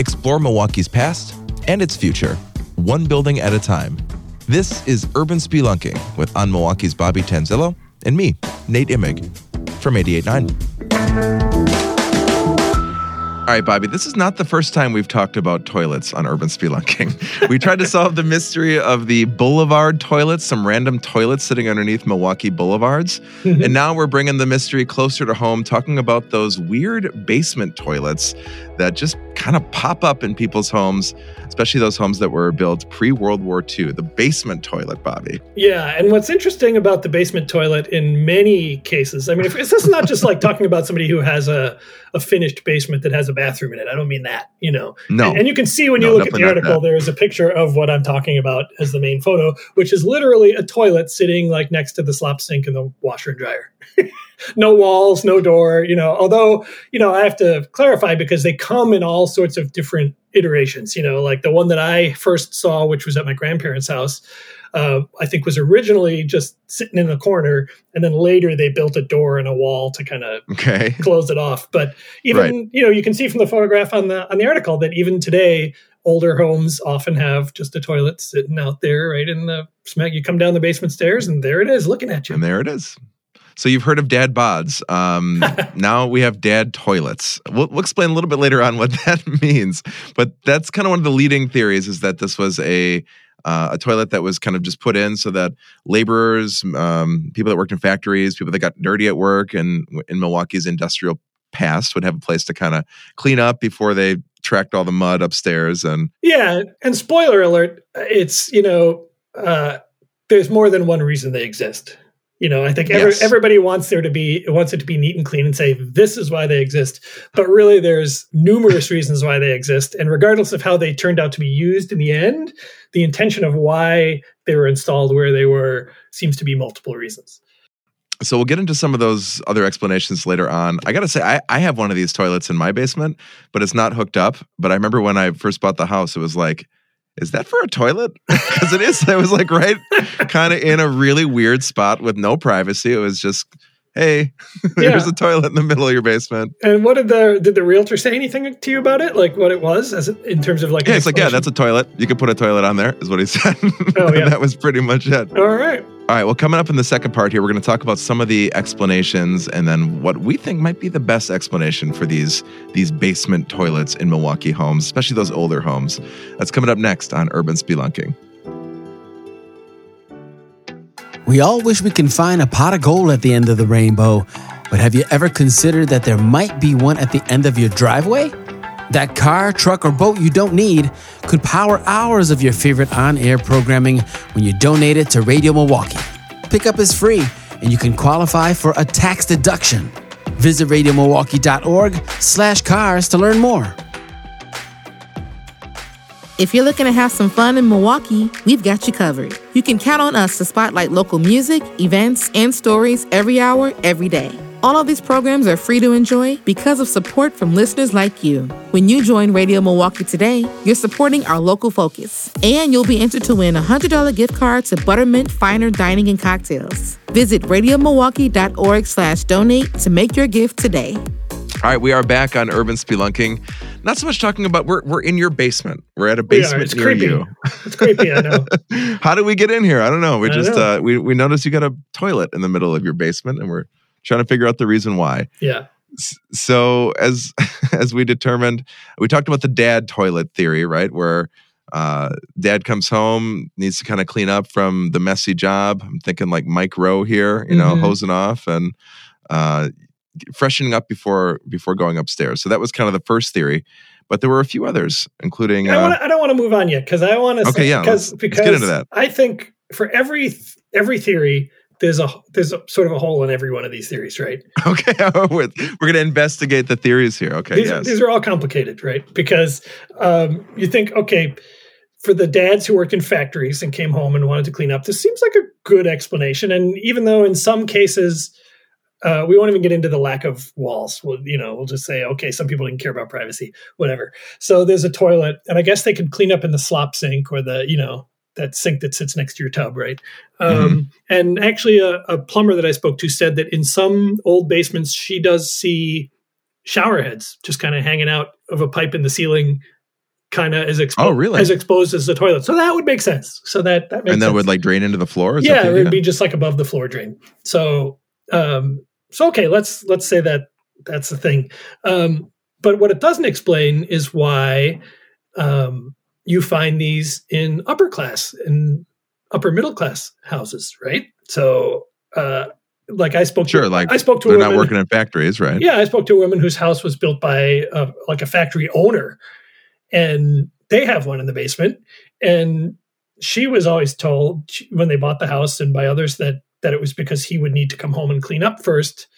Explore Milwaukee's past and its future, one building at a time. This is Urban Spelunking with On Milwaukee's Bobby Tanzilo and me, Nate Imig, from 88.9. All right, Bobby, this is not the first time we've talked about toilets on Urban Spelunking. we tried to solve the mystery of the boulevard toilets, some random toilets sitting underneath Milwaukee boulevards. Mm-hmm. and now we're bringing the mystery closer to home, talking about those weird basement toilets that just kind of pop up in people's homes, especially those homes that were built pre World War II. The basement toilet, Bobby. Yeah. And what's interesting about the basement toilet in many cases, I mean, if, this is not just like talking about somebody who has a, a finished basement that has a bathroom in it. I don't mean that, you know. No. And, and you can see when you look at the article, there is a picture of what I'm talking about as the main photo, which is literally a toilet sitting like next to the slop sink and the washer and dryer. no walls, no door, you know. Although, you know, I have to clarify because they come in all sorts of different iterations, you know, like the one that I first saw, which was at my grandparents' house. Uh, I think was originally just sitting in the corner, and then later they built a door and a wall to kind of Okay. close it off. But even Right. you know, you can see from the photograph on the on the article that even today, older homes often have just a toilet sitting out there, right in the smack. You come down the basement stairs, and there it is, looking at you. And there it is. So you've heard of dad bods. Um, now we have dad toilets. We'll, we'll explain a little bit later on what that means. But that's kind of one of the leading theories is that this was a uh, a toilet that was kind of just put in so that laborers, um, people that worked in factories, people that got dirty at work, and in Milwaukee's industrial past would have a place to kind of clean up before they tracked all the mud upstairs. And Yeah, and spoiler alert, it's you know, uh, there's more than one reason they exist. You know, I think every, Yes. everybody wants there to be wants it to be neat and clean and say this is why they exist. But really, there's numerous reasons why they exist, and regardless of how they turned out to be used in the end, the intention of why they were installed where they were seems to be multiple reasons. So we'll get into some of those other explanations later on. I gotta say, I, I have one of these toilets in my basement, but it's not hooked up. But I remember when I first bought the house, it was like, is that for a toilet? Because it is. It was like right kind of in a really weird spot with no privacy. It was just, hey, there's Yeah. a toilet in the middle of your basement. And what did the did the realtor say anything to you about it? Like what it was, as it, in terms of like Yeah, it's like, yeah, that's a toilet. You could put a toilet on there, is what he said. Oh, yeah. that was pretty much it. all right. All right, well, coming up in the second part here, we're going to talk about some of the explanations and then what we think might be the best explanation for these these basement toilets in Milwaukee homes, especially those older homes. That's coming up next on Urban Spelunking. We all wish we can find a pot of gold at the end of the rainbow, but have you ever considered that there might be one at the end of your driveway? That car, truck, or boat you don't need could power hours of your favorite on air programming when you donate it to Radio Milwaukee. Pickup is free, and you can qualify for a tax deduction. Visit radiomilwaukee.org slash cars to learn more. If you're looking to have some fun in Milwaukee, we've got you covered. You can count on us to spotlight local music, events, and stories every hour, every day. All of these programs are free to enjoy because of support from listeners like you. When you join Radio Milwaukee today, you're supporting our local focus. And you'll be entered to win a $100 gift card to Buttermint Finer Dining and Cocktails. Visit radiomilwaukee.org slash donate to make your gift today. All right, we are back on Urban Spelunking. Not so much talking about we're we're in your basement. We're at a are. basement It's near creepy. you. It's creepy, I know. How did we get in here? I don't know. We I just know. uh we we noticed you got a toilet in the middle of your basement and we're trying to figure out the reason why. Yeah. So as as we determined we talked about the dad toilet theory right where uh, dad comes home needs to kind of clean up from the messy job i'm thinking like mike rowe here you know Mhm. hosing off and uh, freshening up before before going upstairs so that was kind of the first theory but there were a few others including I, uh, wanna, I don't want to move on yet because I want to. Okay, yeah, Because let's- let's because get into that. I think for every every theory, there's a there's a sort of a hole in every one of these theories, right? okay we're, we're gonna investigate the theories here okay these, yes these are all complicated, right? Because um, you think, okay, for the dads who worked in factories and came home and wanted to clean up, this seems like a good explanation. And even though in some cases, uh, we won't even get into the lack of walls. We'll, you know, we'll just say, okay, some people didn't care about privacy, whatever. So there's a toilet, and I guess they could clean up in the slop sink or the, you know, that sink that sits next to your tub, right? Um, and actually, a, a plumber that I spoke to said that in some old basements, she does see shower heads just kind of hanging out of a pipe in the ceiling kind of as expo- Oh, really? as exposed as the toilet. So that would make sense. So that that makes and that sense. would like drain into the floor. Is yeah, it would be just like above the floor drain. So um so okay, let's let's say that that's the thing. Um but what it doesn't explain is why um you find these in upper class and upper middle class houses, right? So uh like I spoke sure. to Like I spoke to a they're woman not working in factories, right? yeah, I spoke to a woman whose house was built by uh, like a factory owner, and they have one in the basement. And she was always told when they bought the house and by others that that it was because he would need to come home and clean up first.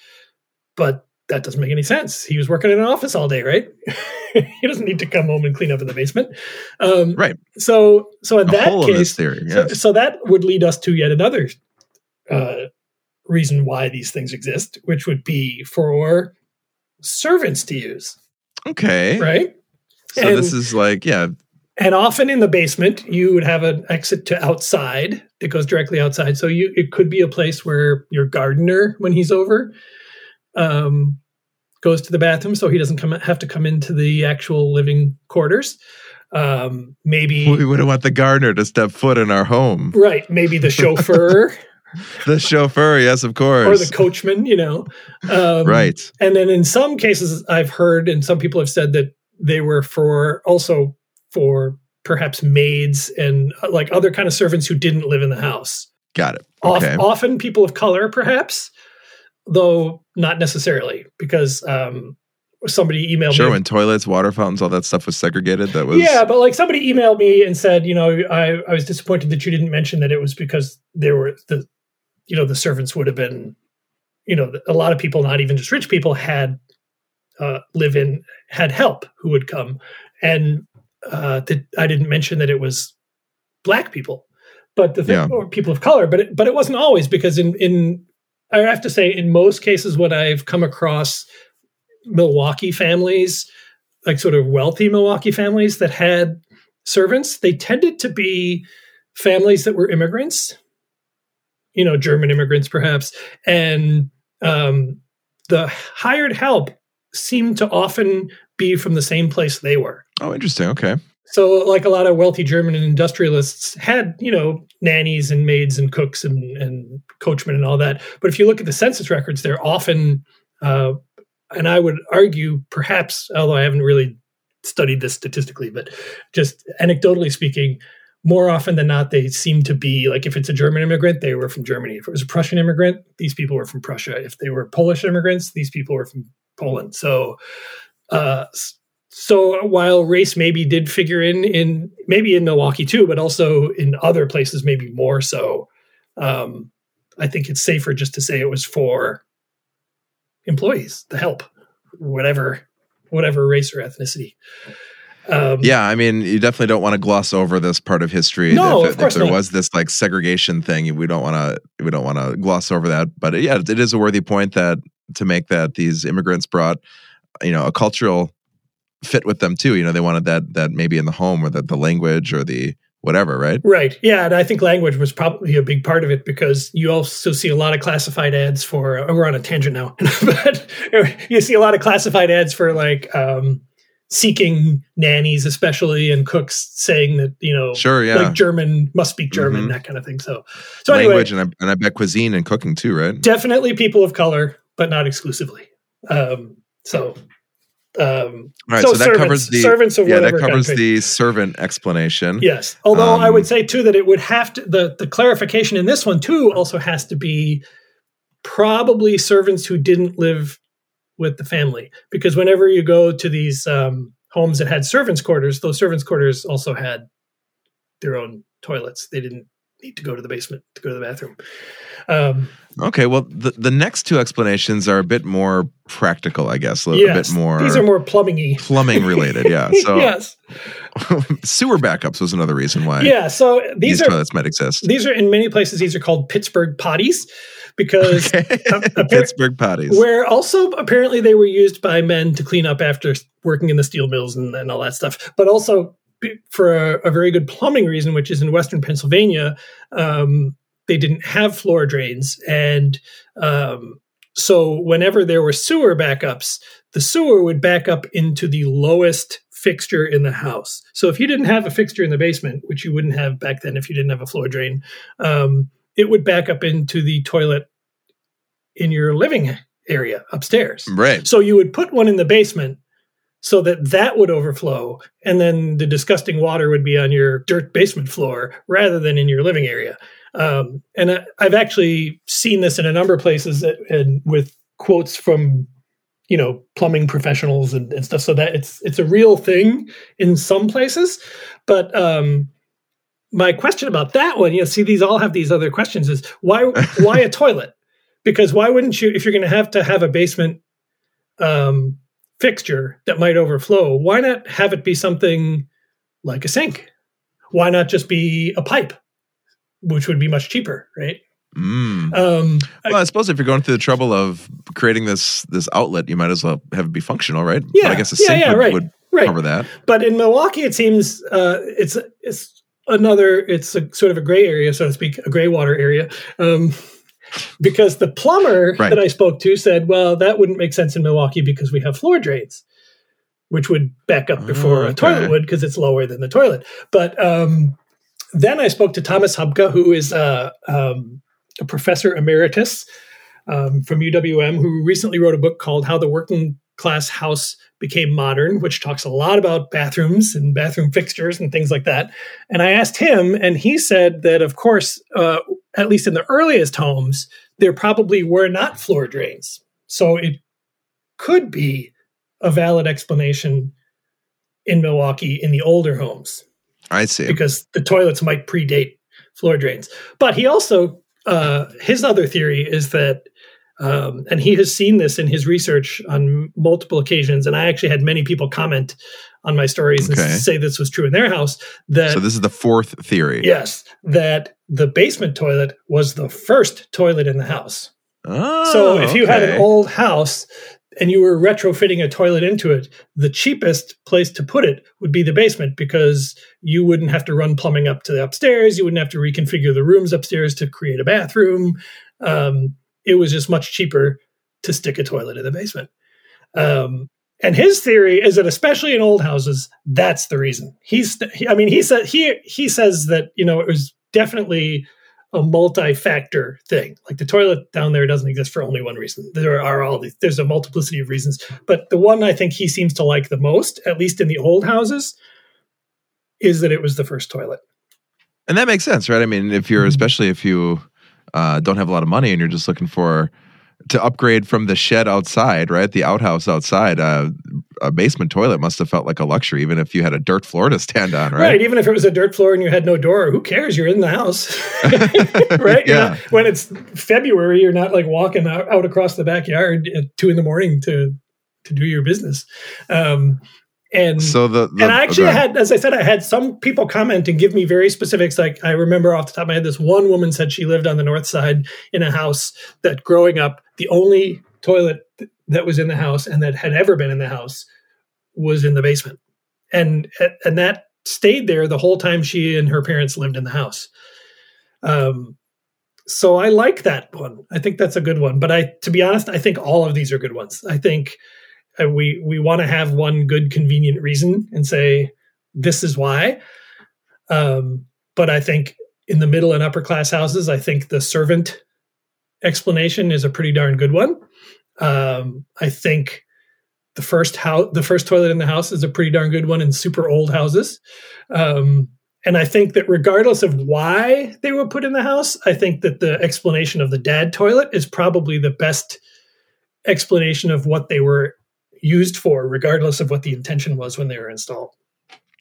But that doesn't make any sense. He was working in an office all day, right? he doesn't need to come home and clean up in the basement. Um, Right. So, so in A that hole in this case, theory. so, so that would lead us to yet another uh, reason why these things exist, which would be for servants to use, okay. right? So And- this is like, yeah, And often in the basement, you would have an exit to outside that goes directly outside. So you it could be a place where your gardener, when he's over, um, goes to the bathroom, so he doesn't come have to come into the actual living quarters. Um, maybe we wouldn't want the gardener to step foot in our home. right, maybe the chauffeur The chauffeur, yes, of course. or the coachman, you know. Um, right. And then in some cases, I've heard, and some people have said that they were for also for perhaps maids and uh, like other kind of servants who didn't live in the house. Got it. Okay. often people of color, perhaps, though not necessarily, because um, somebody emailed Sure, me. when toilets, water fountains, all that stuff was segregated, that was yeah, but like somebody emailed me and said, you know, I, I was disappointed that you didn't mention that it was because there were the, you know, the servants would have been, you know, a lot of people, not even just rich people, had uh, live in had help who would come, and uh, that I didn't mention that it was black people, but the thing, Yeah. or people of color, but it, but it wasn't always because in in I have to say in most cases when I've come across Milwaukee families, like sort of wealthy Milwaukee families that had servants, they tended to be families that were immigrants, you know, German immigrants perhaps, and um, the hired help seemed to often be from the same place they were. Oh, interesting. Okay. So, like a lot of wealthy German industrialists had, you know, nannies and maids and cooks and, and coachmen and all that. But if you look at the census records, they're often, uh, and I would argue, perhaps, although I haven't really studied this statistically, but just anecdotally speaking, more often than not, they seem to be like if it's a German immigrant, they were from Germany. If it was a Prussian immigrant, these people were from Prussia. If they were Polish immigrants, these people were from Poland. So, uh, so while race maybe did figure in in maybe in Milwaukee too, but also in other places maybe more so, um, I think it's safer just to say it was for employees, the help, whatever whatever race or ethnicity. Um, Yeah, I mean, you definitely don't want to gloss over this part of history. No, if, of course if there not. was this like segregation thing, we don't want to we don't want to gloss over that. But yeah, it is a worthy point that to make that these immigrants brought, you know, a cultural fit with them too. You know, they wanted that that maybe in the home or the the language or the whatever, right? Right. Yeah, and I think language was probably a big part of it because you also see a lot of classified ads for. oh, we're on a tangent now, but you see a lot of classified ads for like um, seeking nannies, especially and cooks, saying that you know, Sure, yeah. like German must speak German, Mhm. that kind of thing. So, so anyway, language and I, and I bet cuisine and cooking too, right? definitely people of color, but not exclusively. Um, so. Um, All right, so, that servants, covers the servants of yeah that covers country. the servant explanation. Yes. Although I Um, would say too that it would have to the the clarification in this one too also has to be probably servants who didn't live with the family because whenever you go to these um, homes that had servants' quarters, those servants' quarters also had their own toilets. They didn't need to go to the basement to go to the bathroom. Um, Okay, well, the, the next two explanations are a bit more practical, I guess, a, little- a bit more, these are more plumbingy. plumbing related. Yeah. So yes. sewer backups was another reason why Yeah. So these, these are toilets might exist. these are in many places these are called Pittsburgh potties because Okay. appar- Pittsburgh potties. where also apparently they were used by men to clean up after working in the steel mills and, and all that stuff, but also for a, a very good plumbing reason, which is in Western Pennsylvania, um, they didn't have floor drains, and um, So whenever there were sewer backups, the sewer would back up into the lowest fixture in the house. So if you didn't have a fixture in the basement, which you wouldn't have back then if you didn't have a floor drain, um, it would back up into the toilet in your living area upstairs. Right. So you would put one in the basement so that that would overflow and then the disgusting water would be on your dirt basement floor rather than in your living area. Um, and I, I've actually seen this in a number of places that, and with quotes from you know plumbing professionals and, and, stuff. So that it's it's a real thing in some places. But um my question about that one you know see these all have these other questions is why why a toilet? Because why wouldn't you if you're going to have to have a basement um fixture that might overflow why not have it be something like a sink? Why not just be a pipe which would be much cheaper right Mm. Um, well, I, suppose if you're going through the trouble of creating this this outlet, you might as well have it be functional, right? Yeah, but I guess a yeah, sink yeah, would, right, would right. cover that. But in Milwaukee, it seems uh, it's it's another it's a sort of a gray area, so to speak, a gray water area. Um, because the plumber right. that I spoke to said, "Well, that wouldn't make sense in Milwaukee because we have floor drains." Which would back up before oh, okay. a toilet would because it's lower than the toilet. But um, then I spoke to Thomas Hubka, who is uh, um, a professor emeritus um, from UWM who recently wrote a book called How the Working Class House Became Modern, which talks a lot about bathrooms and bathroom fixtures and things like that. And I asked him, and he said that, of course, uh, at least in the earliest homes, there probably were not floor drains. So it could be a valid explanation in Milwaukee in the older homes. I see. Because the toilets might predate floor drains. But he also uh, his other theory is that, um, and he has seen this in his research on multiple occasions, and I actually had many people comment on my stories okay. and say this was true in their house. That so this is the fourth theory. Yes, that the basement toilet was the first toilet in the house. Oh, so if you okay. had an old house and you were retrofitting a toilet into it, the cheapest place to put it would be the basement because you wouldn't have to run plumbing up to the upstairs. You wouldn't have to reconfigure the rooms upstairs to create a bathroom. Um, it was just much cheaper to stick a toilet in the basement. Um, and his theory is that, especially in old houses, that's the reason. He's, I mean, he said he he says that you know it was definitely a multi-factor thing. Like the toilet down there doesn't exist for only one reason. There are all these, there's a multiplicity of reasons. But the one I think he seems to like the most, at least in the old houses, is that it was the first toilet. And that makes sense, right? I mean, if you're, mm-hmm. especially if you uh, don't have a lot of money and you're just looking for to upgrade from the shed outside, right? The outhouse outside, uh, a basement toilet must have felt like a luxury, even if you had a dirt floor to stand on, right? Right. Even if it was a dirt floor and you had no door, who cares? You're in the house, right? yeah. Not, when it's February, you're not like walking out, out, across the backyard at two in the morning to to do your business. Um, and so the, the and I actually okay. had, as I said, I had some people comment and give me very specifics. Like I remember off the top of my head, this one woman said she lived on the north side in a house that growing up, the only toilet that was in the house and that had ever been in the house was in the basement, and and that stayed there the whole time she and her parents lived in the house. Um, so I like that one. I think that's a good one. But I, to be honest, I think all of these are good ones. I think we we want to have one good convenient reason and say this is why. Um, but i think in the middle and upper class houses i think the servant explanation is a pretty darn good one. Um, i think the first house the first toilet in the house is a pretty darn good one in super old houses. Um, and i think that regardless of why they were put in the house i think that the explanation of the dad toilet is probably the best explanation of what they were used for, regardless of what the intention was when they were installed.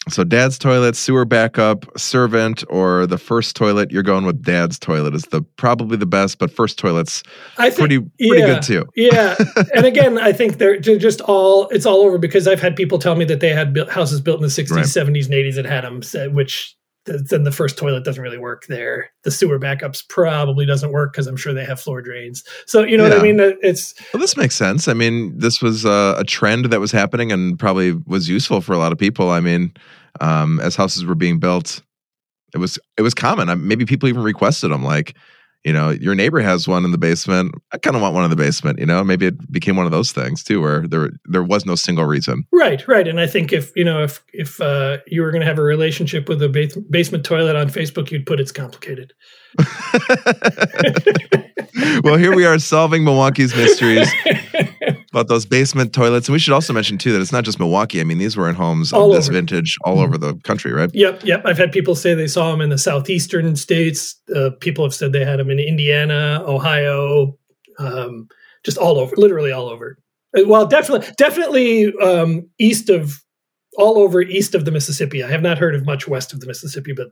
So dad's toilet, sewer backup, servant, or the first toilet. You're going with dad's toilet is the probably the best, but first toilet's I think, pretty pretty yeah, good too. yeah, and again, I think they're just all it's all over because I've had people tell me that they had houses built in the 60s, right. 70s, and 80s that had them, which then the first toilet doesn't really work there. The sewer backups probably doesn't work because I'm sure they have floor drains. So you know yeah. what I mean? It's well, this makes sense. I mean, this was a, a, trend that was happening and probably was useful for a lot of people. I mean, um, as houses were being built, it was it was common. maybe people even requested them, like you know, your neighbor has one in the basement. I kind of want one in the basement, you know. Maybe it became one of those things too, where there there was no single reason. Right, right. And I think if you know if if uh, you were going to have a relationship with a base- basement toilet on Facebook, you'd put it's complicated. well, here we are solving Milwaukee's mysteries about those basement toilets. And we should also mention too that it's not just Milwaukee. I mean, these were in homes All of this over. vintage all over the country, right? Yep, yep. I've had people say they saw them in the southeastern states. Uh, people have said they had them in Indiana, Ohio, um, just all over, literally all over. Uh, Well, definitely, definitely um, east of, all over east of the Mississippi. I have not heard of much west of the Mississippi, but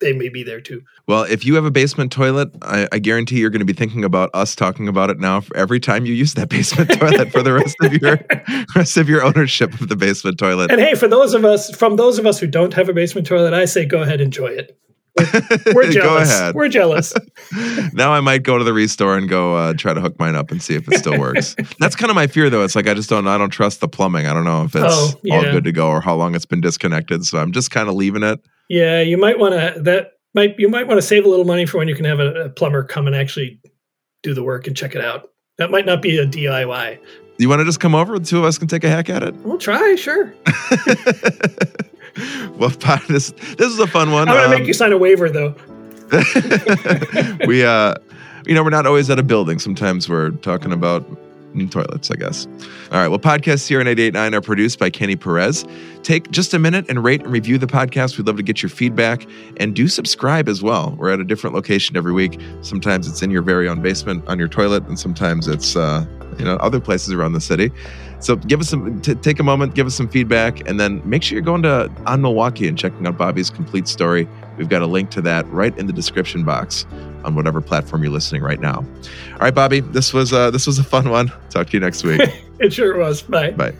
they may be there too. Well, if you have a basement toilet, I, I guarantee you're going to be thinking about us talking about it now for every time you use that basement toilet for the rest of your rest of your ownership of the basement toilet. And hey, for those of us, from those of us who don't have a basement toilet, I say go ahead, enjoy it. We're, we're Go jealous. ahead. We're jealous. now I might go to the restore and go uh, try to hook mine up and see if it still works. That's kind of my fear, though. It's like I just don't. I don't trust the plumbing. I don't know if it's Oh, all good to go or how long it's been disconnected. So I'm just kind of leaving it. Yeah, you might want to that might you might want to save a little money for when you can have a, a plumber come and actually do the work and check it out. That might not be a DIY. You want to just come over? The two of us can take a hack at it. We'll try, sure. well, Pat, this this is a fun one. I'm gonna Um, make you sign a waiver though. we uh you know we're not always at a building sometimes we're talking about toilets i guess. All right well podcasts here on 889 are produced by kenny perez. Take just a minute and rate and review the podcast. We'd love to get your feedback. And do subscribe as well. We're at a different location every week. Sometimes it's in your very own basement on your toilet and sometimes it's uh you know other places around the city so give us some t- take a moment give us some feedback and then make sure you're going to on milwaukee and checking out bobby's complete story. We've got a link to that right in the description box on whatever platform you're listening right now. All right bobby this was uh this was a fun one. Talk to you next week. It sure was. Bye. bye